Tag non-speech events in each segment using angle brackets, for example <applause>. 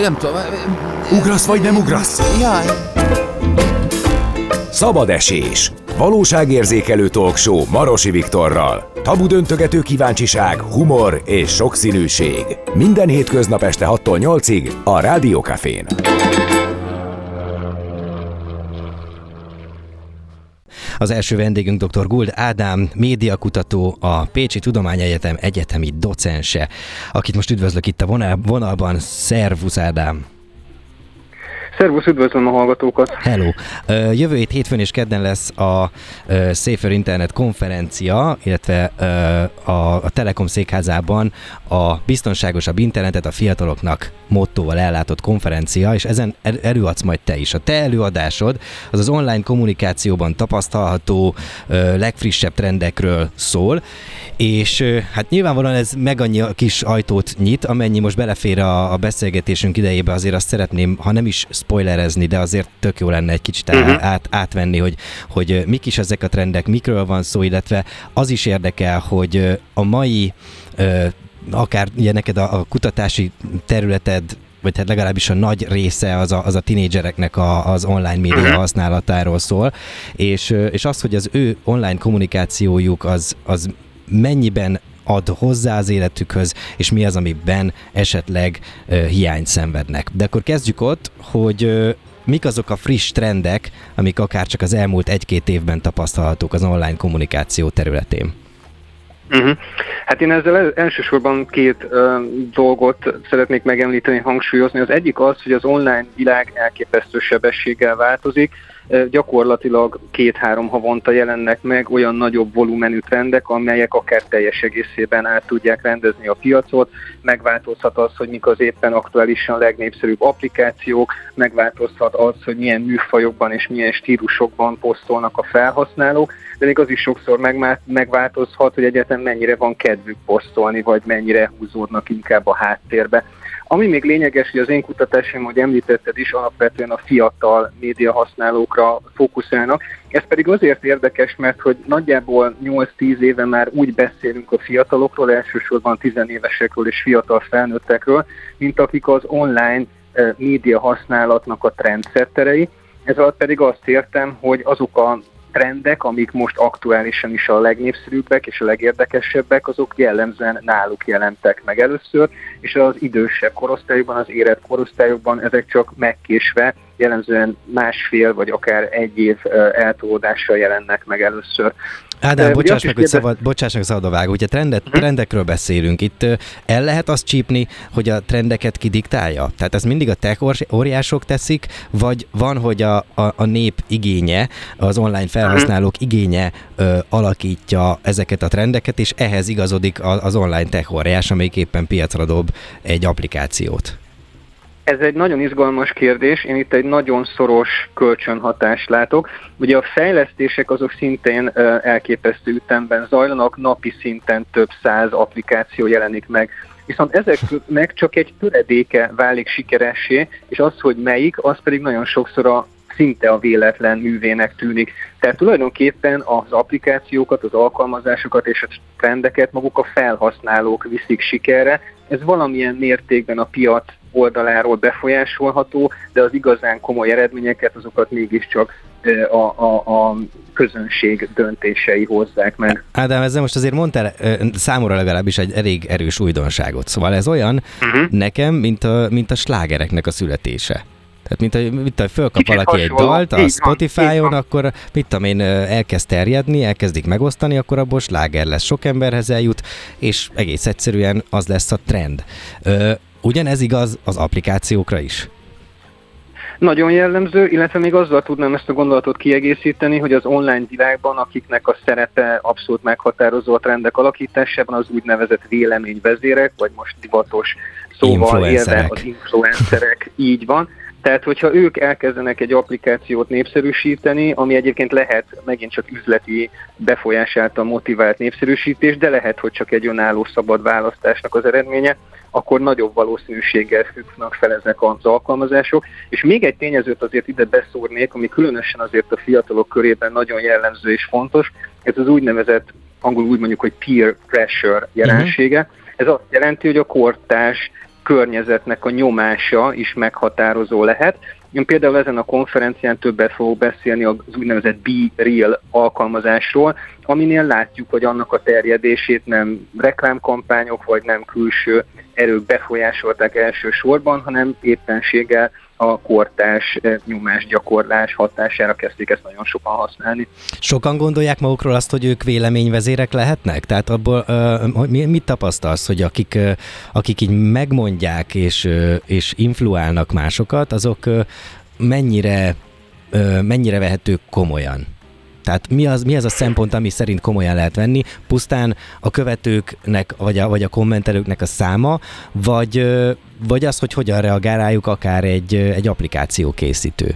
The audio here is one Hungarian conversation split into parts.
nem tudom. Ugrasz vagy nem ugrasz? Jaj. Szabad esés. Valóságérzékelő talkshow Marosi Viktorral. Tabu döntögető kíváncsiság, humor és sokszínűség. Minden hétköznap este 6-tól 8-ig a Rádiókafén. Az első vendégünk dr. Guld Ádám, médiakutató, a Pécsi Tudományegyetem egyetemi docense, akit most üdvözlök itt a vonal, vonalban. Szervusz Ádám! Szervusz, üdvözlöm a hallgatókat! Hello! Jövő hét hétfőn és kedden lesz a Safer Internet konferencia, illetve a, Telekom székházában a biztonságosabb internetet a fiataloknak mottóval ellátott konferencia, és ezen előadsz majd te is. A te előadásod az az online kommunikációban tapasztalható legfrissebb trendekről szól, és hát nyilvánvalóan ez meg annyi kis ajtót nyit, amennyi most belefér a, a beszélgetésünk idejébe, azért azt szeretném, ha nem is spoilerezni, de azért tök jó lenne egy kicsit uh-huh. át, átvenni, hogy, hogy mik is ezek a trendek, mikről van szó, illetve az is érdekel, hogy a mai akár ugye neked a, a kutatási területed vagy hát legalábbis a nagy része az a, az a tinédzsereknek a, az online média uh-huh. használatáról szól, és, és az, hogy az ő online kommunikációjuk az, az mennyiben ad hozzá az életükhöz, és mi az, amiben esetleg uh, hiányt szenvednek. De akkor kezdjük ott, hogy uh, mik azok a friss trendek, amik akár csak az elmúlt egy-két évben tapasztalhatók az online kommunikáció területén. Uh-huh. Hát én ezzel elsősorban két uh, dolgot szeretnék megemlíteni, hangsúlyozni. Az egyik az, hogy az online világ elképesztő sebességgel változik, gyakorlatilag két-három havonta jelennek meg olyan nagyobb volumenű trendek, amelyek akár teljes egészében át tudják rendezni a piacot, megváltozhat az, hogy mik az éppen aktuálisan legnépszerűbb applikációk, megváltozhat az, hogy milyen műfajokban és milyen stílusokban posztolnak a felhasználók, de még az is sokszor megváltozhat, hogy egyetem mennyire van kedvük posztolni, vagy mennyire húzódnak inkább a háttérbe. Ami még lényeges, hogy az én kutatásom, hogy említetted is, alapvetően a fiatal média használókra fókuszálnak. Ez pedig azért érdekes, mert hogy nagyjából 8-10 éve már úgy beszélünk a fiatalokról, elsősorban tizenévesekről és fiatal felnőttekről, mint akik az online eh, média használatnak a trendsetterei. Ez alatt pedig azt értem, hogy azok a trendek, amik most aktuálisan is a legnépszerűbbek és a legérdekesebbek, azok jellemzően náluk jelentek meg először, és az idősebb korosztályokban, az érett korosztályokban ezek csak megkésve, jellemzően másfél vagy akár egy év eltolódással jelennek meg először. Ádám, bocsáss meg, hogy szabad, bocsáss meg szabad a vágó, hogyha trendet, uh-huh. trendekről beszélünk, itt el lehet azt csípni, hogy a trendeket kidiktálja? Tehát ez mindig a tech óriások teszik, vagy van, hogy a, a, a nép igénye, az online felhasználók uh-huh. igénye ö, alakítja ezeket a trendeket, és ehhez igazodik az, az online tech óriás, amelyik éppen piacra dob egy applikációt? Ez egy nagyon izgalmas kérdés, én itt egy nagyon szoros kölcsönhatást látok. Ugye a fejlesztések azok szintén elképesztő ütemben zajlanak, napi szinten több száz applikáció jelenik meg. Viszont ezeknek csak egy töredéke válik sikeressé, és az, hogy melyik, az pedig nagyon sokszor a szinte a véletlen művének tűnik. Tehát tulajdonképpen az applikációkat, az alkalmazásokat és a trendeket maguk a felhasználók viszik sikerre. Ez valamilyen mértékben a piac oldaláról befolyásolható, de az igazán komoly eredményeket azokat mégiscsak a, a, a közönség döntései hozzák meg. Ádám, ezzel most azért mondtál számomra legalábbis egy elég erős újdonságot. Szóval ez olyan uh-huh. nekem, mint a, mint a slágereknek a születése. Tehát mint a, mint a fölkap Kicsit valaki hasonló. egy dalt a Spotify-on, akkor mit tudom én, elkezd terjedni, elkezdik megosztani, akkor abból sláger lesz, sok emberhez eljut, és egész egyszerűen az lesz a trend. Ugyanez igaz az applikációkra is? Nagyon jellemző, illetve még azzal tudnám ezt a gondolatot kiegészíteni, hogy az online világban, akiknek a szerepe abszolút meghatározó a trendek alakításában, az úgynevezett véleményvezérek, vagy most divatos szóval élve az influencerek, így van. Tehát, hogyha ők elkezdenek egy applikációt népszerűsíteni, ami egyébként lehet megint csak üzleti befolyás által motivált népszerűsítés, de lehet, hogy csak egy önálló szabad választásnak az eredménye, akkor nagyobb valószínűséggel függnek fel ezek az alkalmazások. És még egy tényezőt azért ide beszórnék, ami különösen azért a fiatalok körében nagyon jellemző és fontos, ez az úgynevezett, angolul úgy mondjuk, hogy peer pressure jelensége. Uh-huh. Ez azt jelenti, hogy a kortárs környezetnek a nyomása is meghatározó lehet. Én például ezen a konferencián többet fogok beszélni az úgynevezett Be Real alkalmazásról, aminél látjuk, hogy annak a terjedését nem reklámkampányok vagy nem külső erők befolyásolták elsősorban, hanem éppenséggel a kortás eh, nyomásgyakorlás hatására kezdték ezt nagyon sokan használni. Sokan gondolják magukról azt, hogy ők véleményvezérek lehetnek? Tehát abból uh, mit tapasztalsz, hogy akik, akik így megmondják és, és influálnak másokat, azok mennyire, mennyire vehetők komolyan? Tehát mi az, mi az a szempont, ami szerint komolyan lehet venni? Pusztán a követőknek, vagy a, vagy a kommentelőknek a száma, vagy, vagy az, hogy hogyan reagál rájuk akár egy, egy applikáció készítő?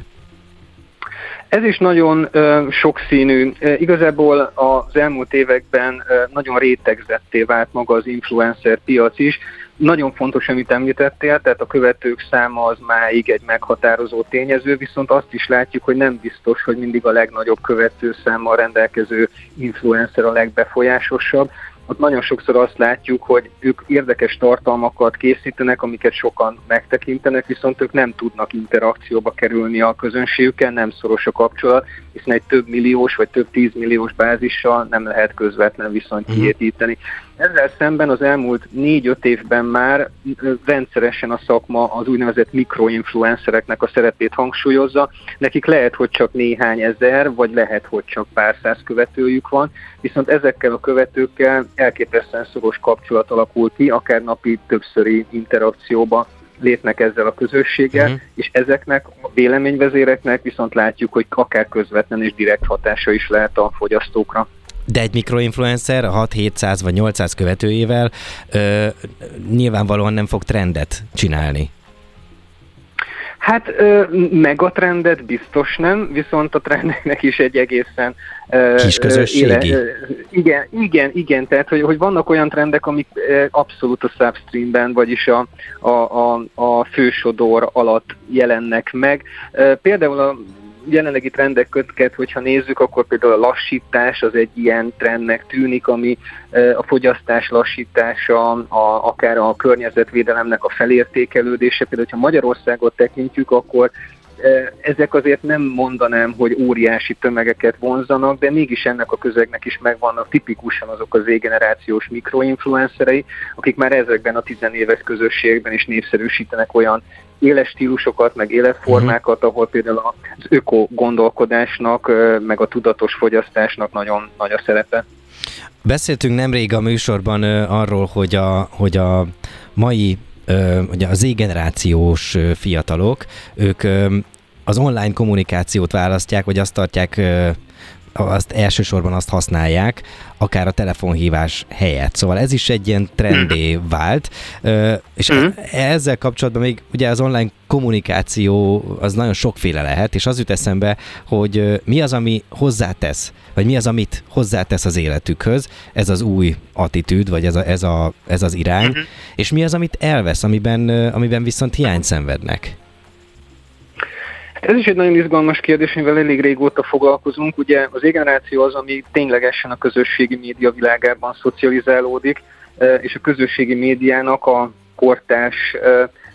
Ez is nagyon uh, sokszínű. Igazából az elmúlt években uh, nagyon rétegzetté vált maga az influencer piac is. Nagyon fontos, amit említettél, tehát a követők száma az máig egy meghatározó tényező, viszont azt is látjuk, hogy nem biztos, hogy mindig a legnagyobb követő számmal rendelkező influencer a legbefolyásosabb ott nagyon sokszor azt látjuk, hogy ők érdekes tartalmakat készítenek, amiket sokan megtekintenek, viszont ők nem tudnak interakcióba kerülni a közönségükkel, nem szoros a kapcsolat, hiszen egy több milliós vagy több tízmilliós bázissal nem lehet közvetlen viszonyt mhm. kiépíteni. Ezzel szemben az elmúlt négy-öt évben már rendszeresen a szakma az úgynevezett mikroinfluencereknek a szerepét hangsúlyozza. Nekik lehet, hogy csak néhány ezer, vagy lehet, hogy csak pár száz követőjük van, viszont ezekkel a követőkkel elképesztően szoros kapcsolat alakul ki, akár napi többszöri interakcióba lépnek ezzel a közösséggel, uh-huh. és ezeknek a véleményvezéreknek viszont látjuk, hogy akár közvetlen és direkt hatása is lehet a fogyasztókra. De egy mikroinfluencer 6-700 vagy 800 követőjével ö, nyilvánvalóan nem fog trendet csinálni. Hát ö, megatrendet biztos nem, viszont a trendeknek is egy egészen ö, kis közösségi. Éle, igen, igen, igen, tehát hogy, hogy vannak olyan trendek, amik ö, abszolút a substreamben, vagyis a, a, a, a fősodor alatt jelennek meg. Ö, például a jelenlegi trendeket, hogyha nézzük, akkor például a lassítás az egy ilyen trendnek tűnik, ami a fogyasztás lassítása, a, akár a környezetvédelemnek a felértékelődése. Például, ha Magyarországot tekintjük, akkor ezek azért nem mondanám, hogy óriási tömegeket vonzanak, de mégis ennek a közegnek is megvannak tipikusan azok az Z-generációs mikroinfluencerei, akik már ezekben a tizenéves közösségben is népszerűsítenek olyan éles stílusokat, meg életformákat, uh-huh. ahol például az öko gondolkodásnak, meg a tudatos fogyasztásnak nagyon nagy a szerepe. Beszéltünk nemrég a műsorban arról, hogy a, hogy a mai ugye az Z-generációs fiatalok, ők az online kommunikációt választják, vagy azt tartják azt elsősorban azt használják, akár a telefonhívás helyett. Szóval ez is egy ilyen trendé mhm. vált, és uh-huh. ezzel kapcsolatban még ugye az online kommunikáció az nagyon sokféle lehet, és az jut eszembe, hogy mi az, ami hozzátesz, vagy mi az, amit hozzátesz az életükhöz, ez az új attitűd, vagy ez, a, ez, a, ez az irány, uh-huh. és mi az, amit elvesz, amiben, amiben viszont hiányt szenvednek. Ez is egy nagyon izgalmas kérdés, mivel elég régóta foglalkozunk. Ugye az generáció az, ami ténylegesen a közösségi média világában szocializálódik, és a közösségi médiának a kortás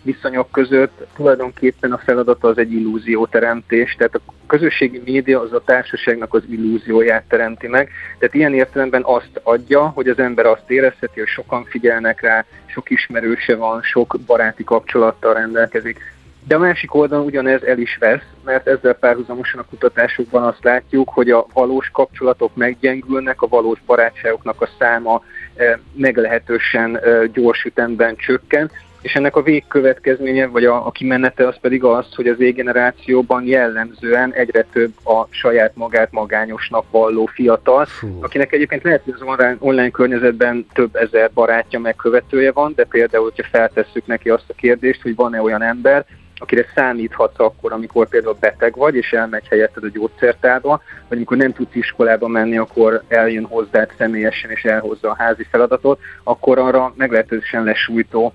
viszonyok között tulajdonképpen a feladata az egy illúzióteremtés, tehát a közösségi média az a társaságnak az illúzióját teremti meg, tehát ilyen értelemben azt adja, hogy az ember azt érezheti, hogy sokan figyelnek rá, sok ismerőse van, sok baráti kapcsolattal rendelkezik. De a másik oldalon ugyanez el is vesz, mert ezzel párhuzamosan a kutatásokban azt látjuk, hogy a valós kapcsolatok meggyengülnek, a valós barátságoknak a száma eh, meglehetősen eh, gyors ütemben csökken, és ennek a végkövetkezménye, vagy a, a kimenete az pedig az, hogy az égenerációban jellemzően egyre több a saját magát magányosnak valló fiatal, Fú. akinek egyébként lehet, hogy az online, online környezetben több ezer barátja megkövetője van, de például, hogyha feltesszük neki azt a kérdést, hogy van-e olyan ember, akire számíthatsz akkor, amikor például beteg vagy, és elmegy helyetted a gyógyszertárba, vagy amikor nem tudsz iskolába menni, akkor eljön hozzád személyesen és elhozza a házi feladatot, akkor arra meglehetősen lesújtó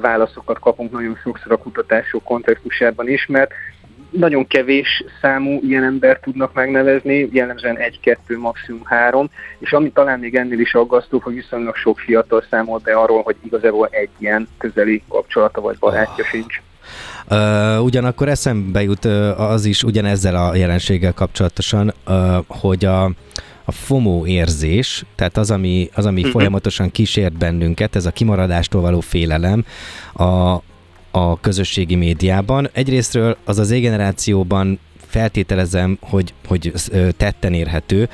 válaszokat kapunk nagyon sokszor a kutatások kontextusában is, mert nagyon kevés számú ilyen ember tudnak megnevezni, jellemzően egy-kettő, maximum három, és ami talán még ennél is aggasztó, hogy viszonylag sok fiatal számol be arról, hogy igazából egy ilyen közeli kapcsolata vagy barátja oh. sincs. Uh, ugyanakkor eszembe jut az is ugyanezzel a jelenséggel kapcsolatosan, uh, hogy a, a FOMO érzés, tehát az, ami, az, ami uh-huh. folyamatosan kísért bennünket, ez a kimaradástól való félelem, a, a közösségi médiában. Egyrésztről az az égenerációban feltételezem, hogy, hogy tetten érhető,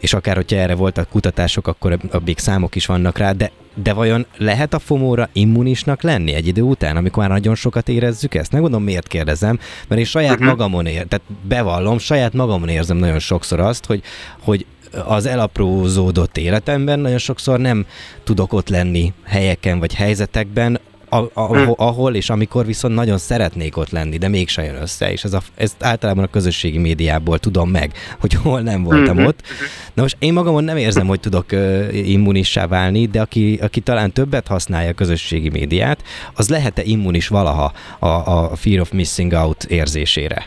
és akár hogyha erre voltak kutatások, akkor még számok is vannak rá, de, de vajon lehet a fomóra immunisnak lenni egy idő után, amikor már nagyon sokat érezzük ezt? Nem gondolom, miért kérdezem, mert én saját uh-huh. magamon ér, tehát bevallom, saját magamon érzem nagyon sokszor azt, hogy, hogy az elaprózódott életemben nagyon sokszor nem tudok ott lenni helyeken vagy helyzetekben, a, a, hmm. ahol és amikor viszont nagyon szeretnék ott lenni, de mégsem jön össze, és ez a, ezt általában a közösségi médiából tudom meg, hogy <laughs> hol nem voltam hmm. ott. Na most én magamon nem érzem, hogy tudok uh, immunissá válni, de aki, aki talán többet használja a közösségi médiát, az lehet-e immunis valaha a, a fear of missing out érzésére?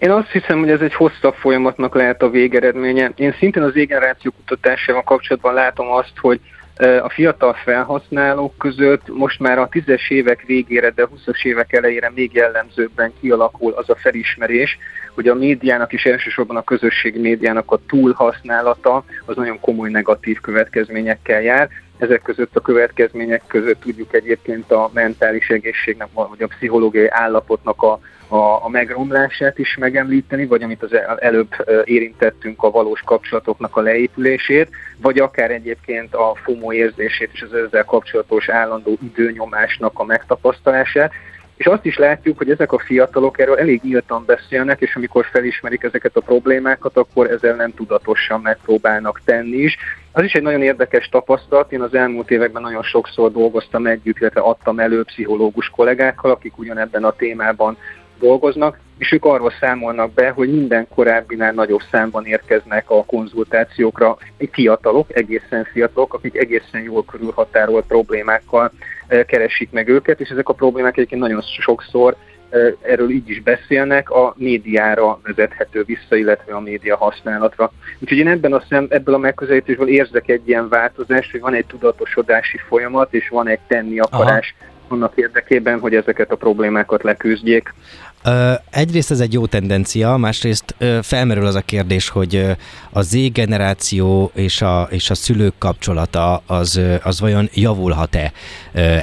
Én azt hiszem, hogy ez egy hosszabb folyamatnak lehet a végeredménye. Én szintén az égeneráció kutatásával kapcsolatban látom azt, hogy a fiatal felhasználók között most már a 10-es évek végére, de 20-as évek elejére még jellemzőbben kialakul az a felismerés, hogy a médiának és elsősorban a közösségi médiának a túlhasználata az nagyon komoly negatív következményekkel jár. Ezek között a következmények között tudjuk egyébként a mentális egészségnek, vagy a pszichológiai állapotnak a a, a megromlását is megemlíteni, vagy amit az előbb érintettünk, a valós kapcsolatoknak a leépülését, vagy akár egyébként a FOMO érzését és az ezzel kapcsolatos állandó időnyomásnak a megtapasztalását. És azt is látjuk, hogy ezek a fiatalok erről elég nyíltan beszélnek, és amikor felismerik ezeket a problémákat, akkor ezzel nem tudatosan megpróbálnak tenni is. Az is egy nagyon érdekes tapasztalat. Én az elmúlt években nagyon sokszor dolgoztam együtt, illetve adtam elő pszichológus kollégákkal, akik ugyanebben a témában dolgoznak, és ők arról számolnak be, hogy minden korábbinál nagyobb számban érkeznek a konzultációkra fiatalok, egészen fiatalok, akik egészen jól körülhatárolt problémákkal eh, keresik meg őket, és ezek a problémák egyébként nagyon sokszor eh, erről így is beszélnek, a médiára vezethető vissza, illetve a média használatra. Úgyhogy én ebben a szem, ebből a megközelítésből érzek egy ilyen változást, hogy van egy tudatosodási folyamat, és van egy tenni akarás Aha annak érdekében, hogy ezeket a problémákat leküzdjék. Ö, egyrészt ez egy jó tendencia, másrészt ö, felmerül az a kérdés, hogy ö, a Z generáció és a, és a szülők kapcsolata az, az vajon javulhat-e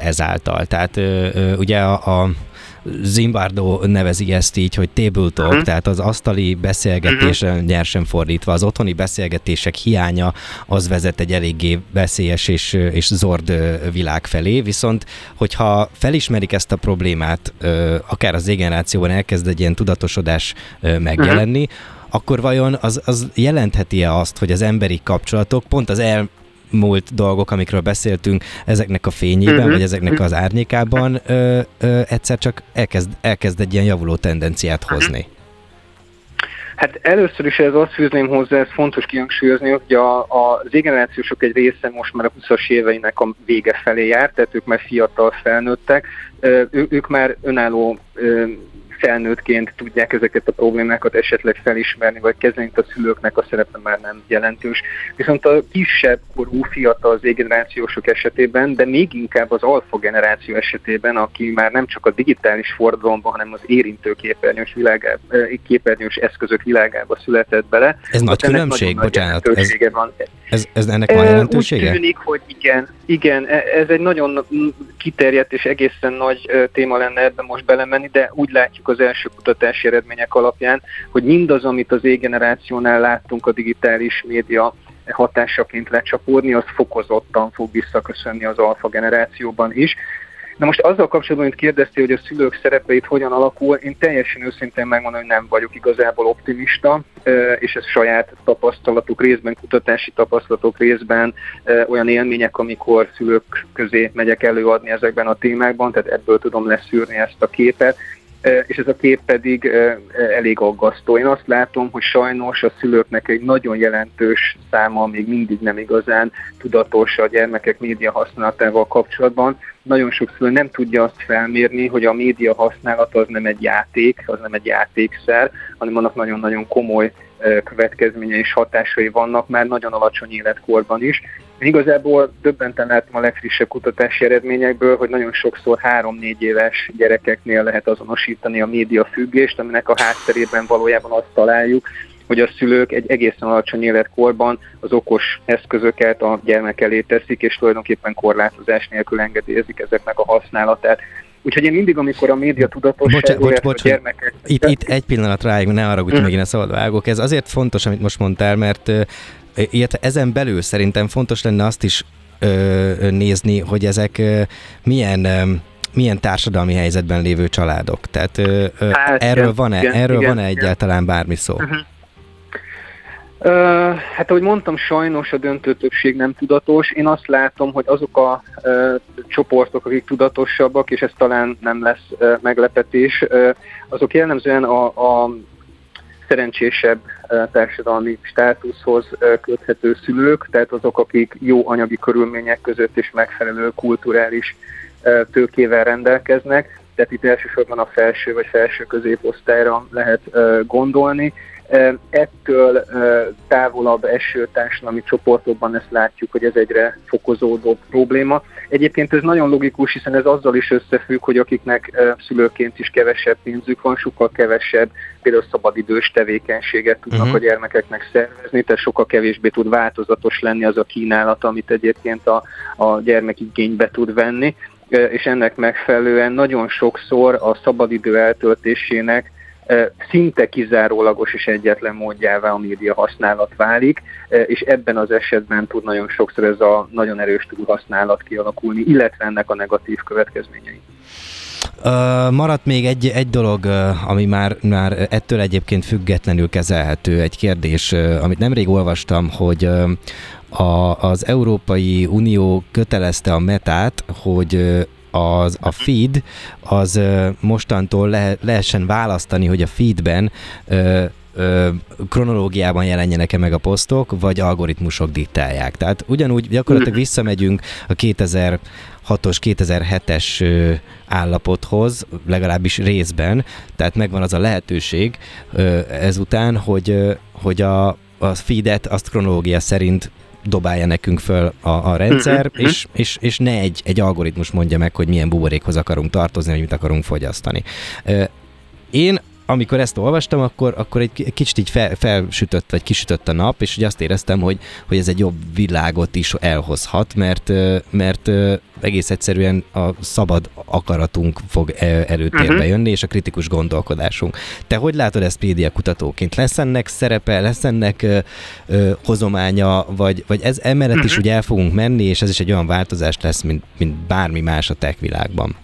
ezáltal. Tehát ugye a, a Zimbardo nevezi ezt így, hogy table talk, uh-huh. tehát az asztali beszélgetés uh-huh. nyersen fordítva, az otthoni beszélgetések hiánya az vezet egy eléggé veszélyes és, és zord világ felé, viszont hogyha felismerik ezt a problémát, akár az generációban elkezd egy ilyen tudatosodás megjelenni, uh-huh akkor vajon az, az jelentheti-e azt, hogy az emberi kapcsolatok pont az el, múlt dolgok, amikről beszéltünk, ezeknek a fényében, uh-huh. vagy ezeknek az árnyékában ö, ö, egyszer csak elkezd, elkezd egy ilyen javuló tendenciát mhm. hozni. Uh-huh. Hát először is ez azt fűzném hozzá, ez fontos kihangsúlyozni, hogy a, a, generációsok egy része most már a 20-as éveinek a vége felé jár, tehát ők már fiatal felnőttek, ők már önálló felnőttként tudják ezeket a problémákat esetleg felismerni, vagy kezelni, a szülőknek a szerepe már nem jelentős. Viszont a kisebb korú fiatal z generációsok esetében, de még inkább az alfa generáció esetében, aki már nem csak a digitális forradalomban, hanem az érintő képernyős, világába, eh, képernyős eszközök világába született bele. Ez nagy különbség, bocsánat. Ez, van. Ez, ez ennek van jelentősége? Úgy tűnik, hogy igen, igen, e, ez egy nagyon kiterjedt és egészen nagy téma lenne ebben most belemenni, de úgy látjuk az első kutatási eredmények alapján, hogy mindaz, amit az E-generációnál láttunk a digitális média hatásaként lecsapódni, az fokozottan fog visszaköszönni az alfa generációban is. Na most azzal kapcsolatban, mint kérdeztél, hogy a szülők szerepeit hogyan alakul, én teljesen őszintén megmondom, hogy nem vagyok igazából optimista, és ez saját tapasztalatok részben, kutatási tapasztalatok részben olyan élmények, amikor szülők közé megyek előadni ezekben a témákban, tehát ebből tudom leszűrni ezt a képet. És ez a kép pedig elég aggasztó. Én azt látom, hogy sajnos a szülőknek egy nagyon jelentős száma még mindig nem igazán tudatos a gyermekek média használatával kapcsolatban. Nagyon sok szülő nem tudja azt felmérni, hogy a média használat az nem egy játék, az nem egy játékszer, hanem annak nagyon-nagyon komoly következményei és hatásai vannak már nagyon alacsony életkorban is. Igazából döbbenten látom a legfrissebb kutatási eredményekből, hogy nagyon sokszor 3-4 éves gyerekeknél lehet azonosítani a média függést, aminek a hátterében valójában azt találjuk, hogy a szülők egy egészen alacsony életkorban az okos eszközöket a gyermek elé teszik, és tulajdonképpen korlátozás nélkül engedélyezik ezeknek a használatát. Úgyhogy én mindig, amikor a média tudatosság, bocs, bocs, bocs, gyermekek... Itt, itt egy pillanat ráig, ne arra, hogy hmm. megint a szabad vágok. Ez azért fontos, amit most mondtál, mert ilyet ezen belül szerintem fontos lenne azt is ö, nézni, hogy ezek ö, milyen ö, milyen társadalmi helyzetben lévő családok. Tehát ö, ö, hát, erről van-e, igen, erről igen, van-e egyáltalán bármi szó? Uh-huh. Hát ahogy mondtam, sajnos a döntő többség nem tudatos. Én azt látom, hogy azok a uh, csoportok, akik tudatosabbak, és ez talán nem lesz uh, meglepetés, uh, azok jellemzően a, a szerencsésebb társadalmi státuszhoz köthető szülők, tehát azok, akik jó anyagi körülmények között és megfelelő kulturális tőkével rendelkeznek, tehát itt elsősorban a felső vagy felső középosztályra lehet gondolni, Ettől távolabb eső társadalmi csoportokban ezt látjuk, hogy ez egyre fokozódó probléma. Egyébként ez nagyon logikus, hiszen ez azzal is összefügg, hogy akiknek szülőként is kevesebb pénzük van, sokkal kevesebb például szabadidős tevékenységet tudnak uh-huh. a gyermekeknek szervezni, tehát sokkal kevésbé tud változatos lenni az a kínálat, amit egyébként a, a gyermek igénybe tud venni és ennek megfelelően nagyon sokszor a szabadidő eltöltésének szinte kizárólagos és egyetlen módjává a média használat válik, és ebben az esetben tud nagyon sokszor ez a nagyon erős túlhasználat kialakulni, illetve ennek a negatív következményei. Uh, maradt még egy, egy dolog, uh, ami már, már ettől egyébként függetlenül kezelhető, egy kérdés, uh, amit nemrég olvastam, hogy a, az Európai Unió kötelezte a metát, hogy az, a feed, az mostantól le, lehessen választani, hogy a feedben ö, ö, kronológiában jelenjenek-e meg a posztok, vagy algoritmusok diktálják. Tehát ugyanúgy gyakorlatilag mhm. visszamegyünk a 2006-os, 2007-es állapothoz, legalábbis részben, tehát megvan az a lehetőség ezután, hogy, hogy a, a feedet azt kronológia szerint dobálja nekünk föl a, a rendszer, uh-huh. és, és, és ne egy, egy algoritmus mondja meg, hogy milyen buborékhoz akarunk tartozni, vagy mit akarunk fogyasztani. Én amikor ezt olvastam, akkor, akkor egy kicsit így fel, felsütött, vagy kisütött a nap, és ugye azt éreztem, hogy, hogy ez egy jobb világot is elhozhat, mert, mert egész egyszerűen a szabad akaratunk fog előtérbe uh-huh. jönni, és a kritikus gondolkodásunk. Te hogy látod ezt média kutatóként? Lesz ennek szerepe, lesz ennek ö, ö, hozománya, vagy, vagy ez emellett uh-huh. is mhm. ugye el fogunk menni, és ez is egy olyan változás lesz, mint, mint bármi más a tech világban?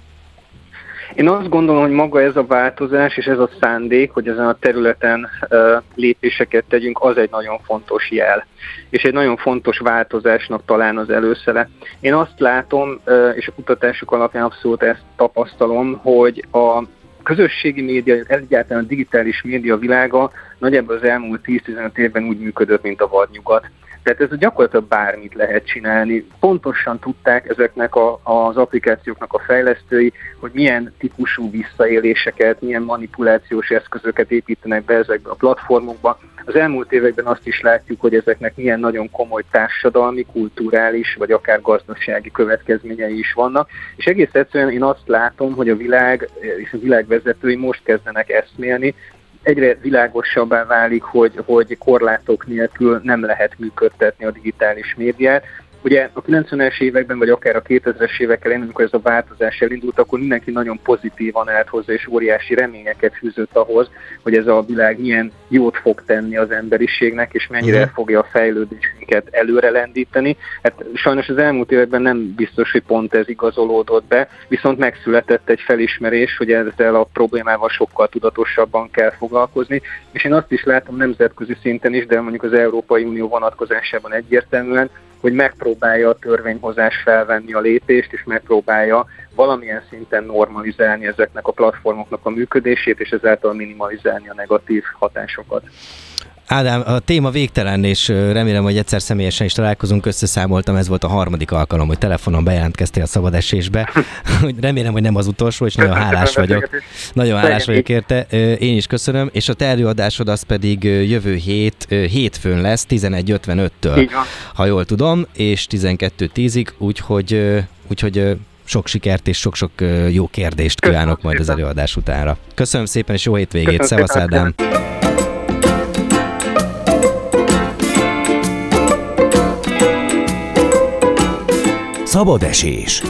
Én azt gondolom, hogy maga ez a változás és ez a szándék, hogy ezen a területen lépéseket tegyünk, az egy nagyon fontos jel. És egy nagyon fontos változásnak talán az előszele. Én azt látom, és a kutatások alapján abszolút ezt tapasztalom, hogy a közösségi média, egyáltalán a digitális média világa nagyjából az elmúlt 10-15 évben úgy működött, mint a vadnyugat. Tehát ez gyakorlatilag bármit lehet csinálni. Pontosan tudták ezeknek a, az applikációknak a fejlesztői, hogy milyen típusú visszaéléseket, milyen manipulációs eszközöket építenek be ezekbe a platformokba. Az elmúlt években azt is látjuk, hogy ezeknek milyen nagyon komoly társadalmi, kulturális vagy akár gazdasági következményei is vannak. És egész egyszerűen én azt látom, hogy a világ és a világ vezetői most kezdenek eszmélni, egyre világosabbá válik, hogy, hogy korlátok nélkül nem lehet működtetni a digitális médiát, Ugye a 90-es években, vagy akár a 2000-es évek elején, amikor ez a változás elindult, akkor mindenki nagyon pozitívan állt hozzá, és óriási reményeket fűzött ahhoz, hogy ez a világ milyen jót fog tenni az emberiségnek, és mennyire uh-huh. fogja a fejlődésünket előre lendíteni. Hát sajnos az elmúlt években nem biztos, hogy pont ez igazolódott be, viszont megszületett egy felismerés, hogy ezzel a problémával sokkal tudatosabban kell foglalkozni, és én azt is látom nemzetközi szinten is, de mondjuk az Európai Unió vonatkozásában egyértelműen, hogy megpróbálja a törvényhozás felvenni a lépést, és megpróbálja valamilyen szinten normalizálni ezeknek a platformoknak a működését, és ezáltal minimalizálni a negatív hatásokat. Ádám, a téma végtelen, és remélem, hogy egyszer személyesen is találkozunk. Összeszámoltam, ez volt a harmadik alkalom, hogy telefonon bejelentkeztél a szabad esésbe. <laughs> remélem, hogy nem az utolsó, és nagyon hálás vagyok. Nagyon hálás vagyok érte. Én is köszönöm, és a te előadásod az pedig jövő hét, hétfőn lesz, 11.55-től, ha jól tudom, és 12.10-ig, úgyhogy, úgyhogy sok sikert és sok-sok jó kérdést kívánok majd az előadás utánra. Köszönöm szépen, és jó hétvégét. Szevasz, Ádám! Szabad esés.